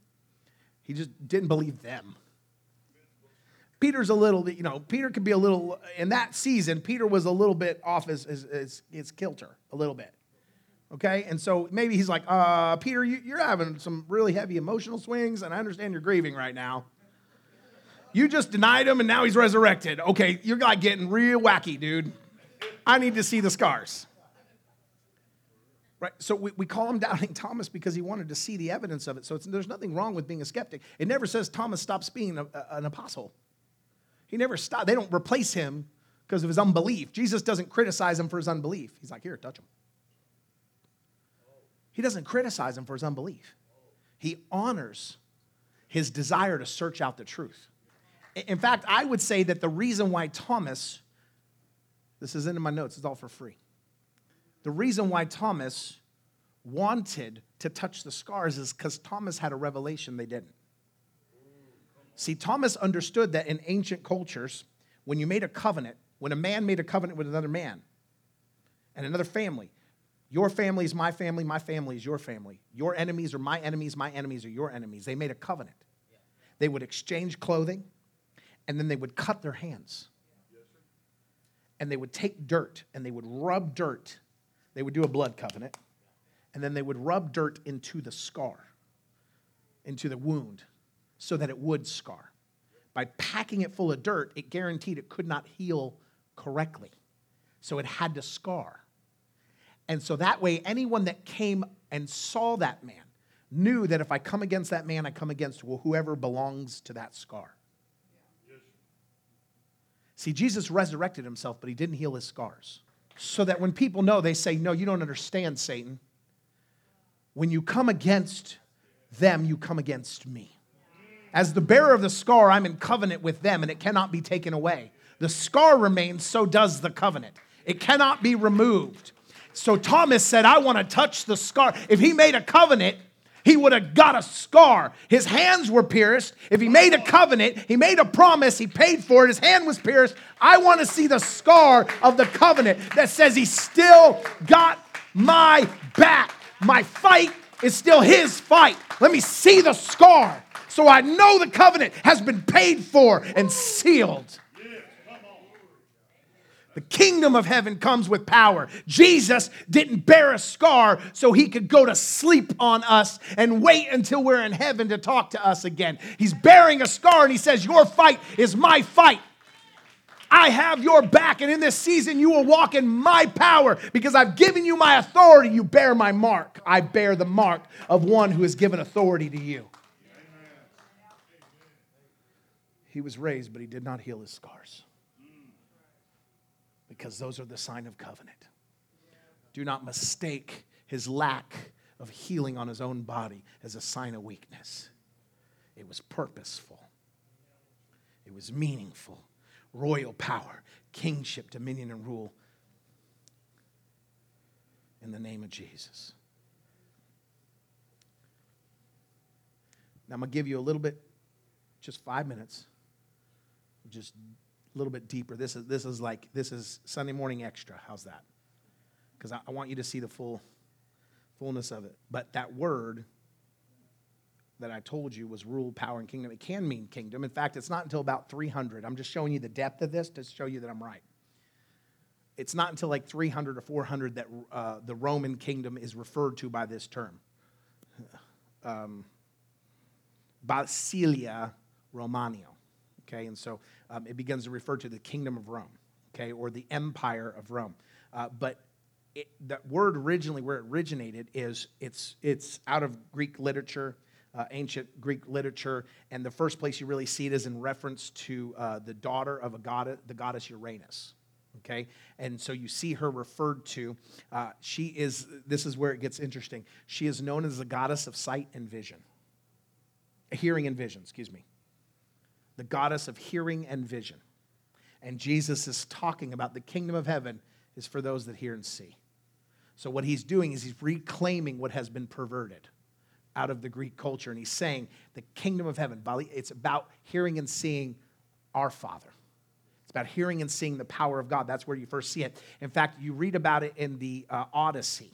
He just didn't believe them. Peter's a little bit, you know, Peter could be a little, in that season, Peter was a little bit off his, his, his, his kilter, a little bit. Okay? And so maybe he's like, uh, Peter, you, you're having some really heavy emotional swings, and I understand you're grieving right now. You just denied him, and now he's resurrected. Okay, you're like getting real wacky, dude. I need to see the scars. Right? So we, we call him doubting Thomas because he wanted to see the evidence of it. So there's nothing wrong with being a skeptic. It never says Thomas stops being a, a, an apostle. He never stopped. They don't replace him because of his unbelief. Jesus doesn't criticize him for his unbelief. He's like, here, touch him. He doesn't criticize him for his unbelief. He honors his desire to search out the truth. In fact, I would say that the reason why Thomas, this is in my notes, it's all for free. The reason why Thomas wanted to touch the scars is because Thomas had a revelation they didn't. See, Thomas understood that in ancient cultures, when you made a covenant, when a man made a covenant with another man and another family, your family is my family, my family is your family. Your enemies are my enemies, my enemies are your enemies. They made a covenant. They would exchange clothing and then they would cut their hands. And they would take dirt and they would rub dirt. They would do a blood covenant. And then they would rub dirt into the scar, into the wound so that it would scar. By packing it full of dirt, it guaranteed it could not heal correctly. So it had to scar. And so that way, anyone that came and saw that man knew that if I come against that man, I come against well, whoever belongs to that scar. See, Jesus resurrected himself, but he didn't heal his scars. So that when people know, they say, No, you don't understand, Satan. When you come against them, you come against me. As the bearer of the scar, I'm in covenant with them and it cannot be taken away. The scar remains, so does the covenant. It cannot be removed. So Thomas said, I want to touch the scar. If he made a covenant, he would have got a scar. His hands were pierced. If he made a covenant, he made a promise, he paid for it, his hand was pierced. I want to see the scar of the covenant that says he still got my back. My fight is still his fight. Let me see the scar. So I know the covenant has been paid for and sealed. The kingdom of heaven comes with power. Jesus didn't bear a scar so he could go to sleep on us and wait until we're in heaven to talk to us again. He's bearing a scar and he says, Your fight is my fight. I have your back, and in this season you will walk in my power because I've given you my authority. You bear my mark. I bear the mark of one who has given authority to you. He was raised, but he did not heal his scars. Because those are the sign of covenant. Do not mistake his lack of healing on his own body as a sign of weakness. It was purposeful, it was meaningful. Royal power, kingship, dominion, and rule in the name of Jesus. Now, I'm going to give you a little bit, just five minutes just a little bit deeper. This is, this is like, this is Sunday morning extra. How's that? Because I, I want you to see the full fullness of it. But that word that I told you was rule, power, and kingdom. It can mean kingdom. In fact, it's not until about 300. I'm just showing you the depth of this to show you that I'm right. It's not until like 300 or 400 that uh, the Roman kingdom is referred to by this term. Um, Basilia Romano Okay, and so um, it begins to refer to the kingdom of Rome, okay, or the empire of Rome. Uh, but it, that word originally, where it originated, is it's it's out of Greek literature, uh, ancient Greek literature, and the first place you really see it is in reference to uh, the daughter of a goddess, the goddess Uranus. Okay, and so you see her referred to. Uh, she is. This is where it gets interesting. She is known as the goddess of sight and vision, hearing and vision. Excuse me. The goddess of hearing and vision. And Jesus is talking about the kingdom of heaven is for those that hear and see. So, what he's doing is he's reclaiming what has been perverted out of the Greek culture. And he's saying the kingdom of heaven, it's about hearing and seeing our Father. It's about hearing and seeing the power of God. That's where you first see it. In fact, you read about it in the uh, Odyssey.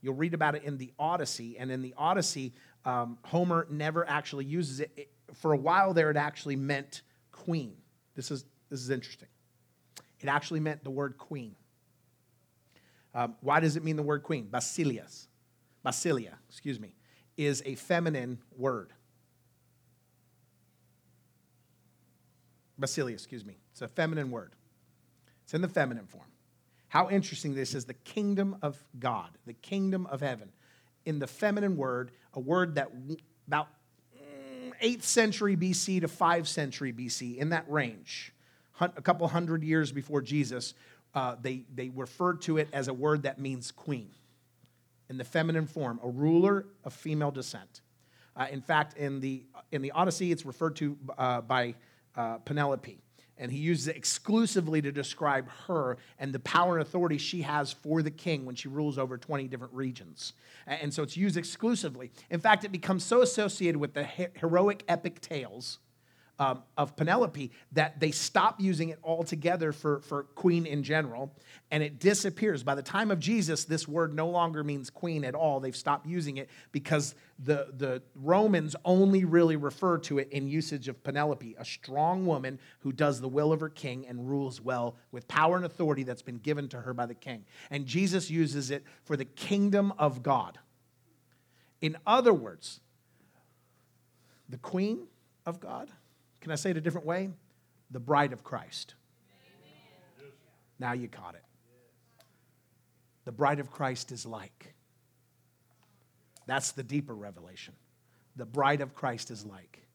You'll read about it in the Odyssey. And in the Odyssey, um, Homer never actually uses it. it. For a while there, it actually meant queen. This is, this is interesting. It actually meant the word queen. Um, why does it mean the word queen? Basilias. Basilia, excuse me, is a feminine word. Basilia, excuse me. It's a feminine word. It's in the feminine form. How interesting this is the kingdom of God, the kingdom of heaven. In the feminine word, a word that about 8th mm, century BC to 5th century BC, in that range, a couple hundred years before Jesus, uh, they, they referred to it as a word that means queen in the feminine form, a ruler of female descent. Uh, in fact, in the, in the Odyssey, it's referred to uh, by uh, Penelope. And he uses it exclusively to describe her and the power and authority she has for the king when she rules over 20 different regions. And so it's used exclusively. In fact, it becomes so associated with the heroic epic tales um, of Penelope that they stop using it altogether for, for queen in general, and it disappears. By the time of Jesus, this word no longer means queen at all. They've stopped using it because the, the Romans only really refer to it in usage of Penelope, a strong woman who does the will of her king and rules well with power and authority that's been given to her by the king. And Jesus uses it for the kingdom of God. In other words, the queen of God can I say it a different way? The bride of Christ. Amen. Now you caught it. The bride of Christ is like. That's the deeper revelation. The bride of Christ is like.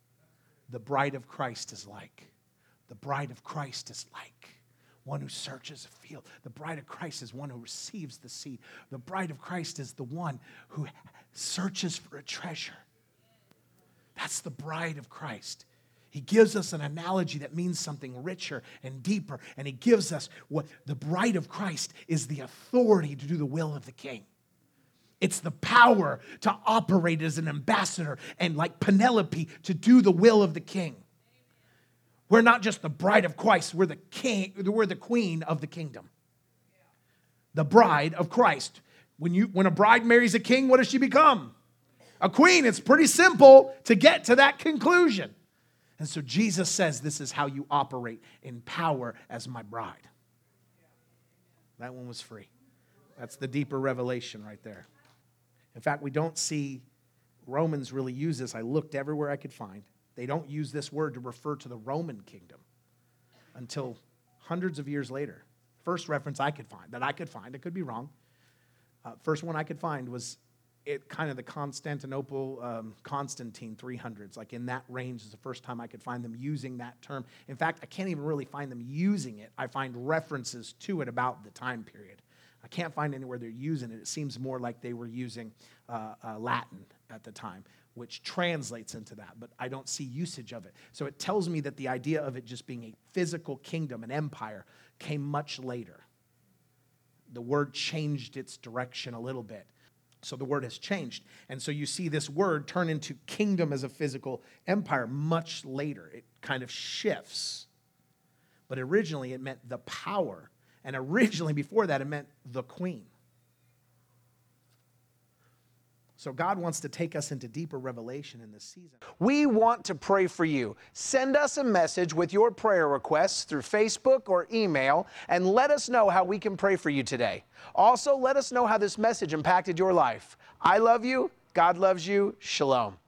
The bride of Christ is like. The bride of Christ is like one who searches a field. The bride of Christ is one who receives the seed. The bride of Christ is the one who searches for a treasure. That's the bride of Christ. He gives us an analogy that means something richer and deeper. And he gives us what the bride of Christ is the authority to do the will of the king. It's the power to operate as an ambassador and, like Penelope, to do the will of the king. We're not just the bride of Christ, we're the king, we're the queen of the kingdom. The bride of Christ. When, you, when a bride marries a king, what does she become? A queen. It's pretty simple to get to that conclusion. And so Jesus says, This is how you operate in power as my bride. That one was free. That's the deeper revelation right there. In fact, we don't see Romans really use this. I looked everywhere I could find. They don't use this word to refer to the Roman kingdom until hundreds of years later. First reference I could find, that I could find, I could be wrong. Uh, first one I could find was it kind of the Constantinople um, Constantine 300s, like in that range, is the first time I could find them using that term. In fact, I can't even really find them using it. I find references to it about the time period. I can't find anywhere they're using it. It seems more like they were using uh, uh, Latin at the time, which translates into that, but I don't see usage of it. So it tells me that the idea of it just being a physical kingdom, an empire, came much later. The word changed its direction a little bit so the word has changed. And so you see this word turn into kingdom as a physical empire much later. It kind of shifts. But originally it meant the power. And originally before that it meant the queen. So God wants to take us into deeper revelation in this season. We want to pray for you. Send us a message with your prayer requests through Facebook or email and let us know how we can pray for you today. Also, let us know how this message impacted your life. I love you. God loves you. Shalom.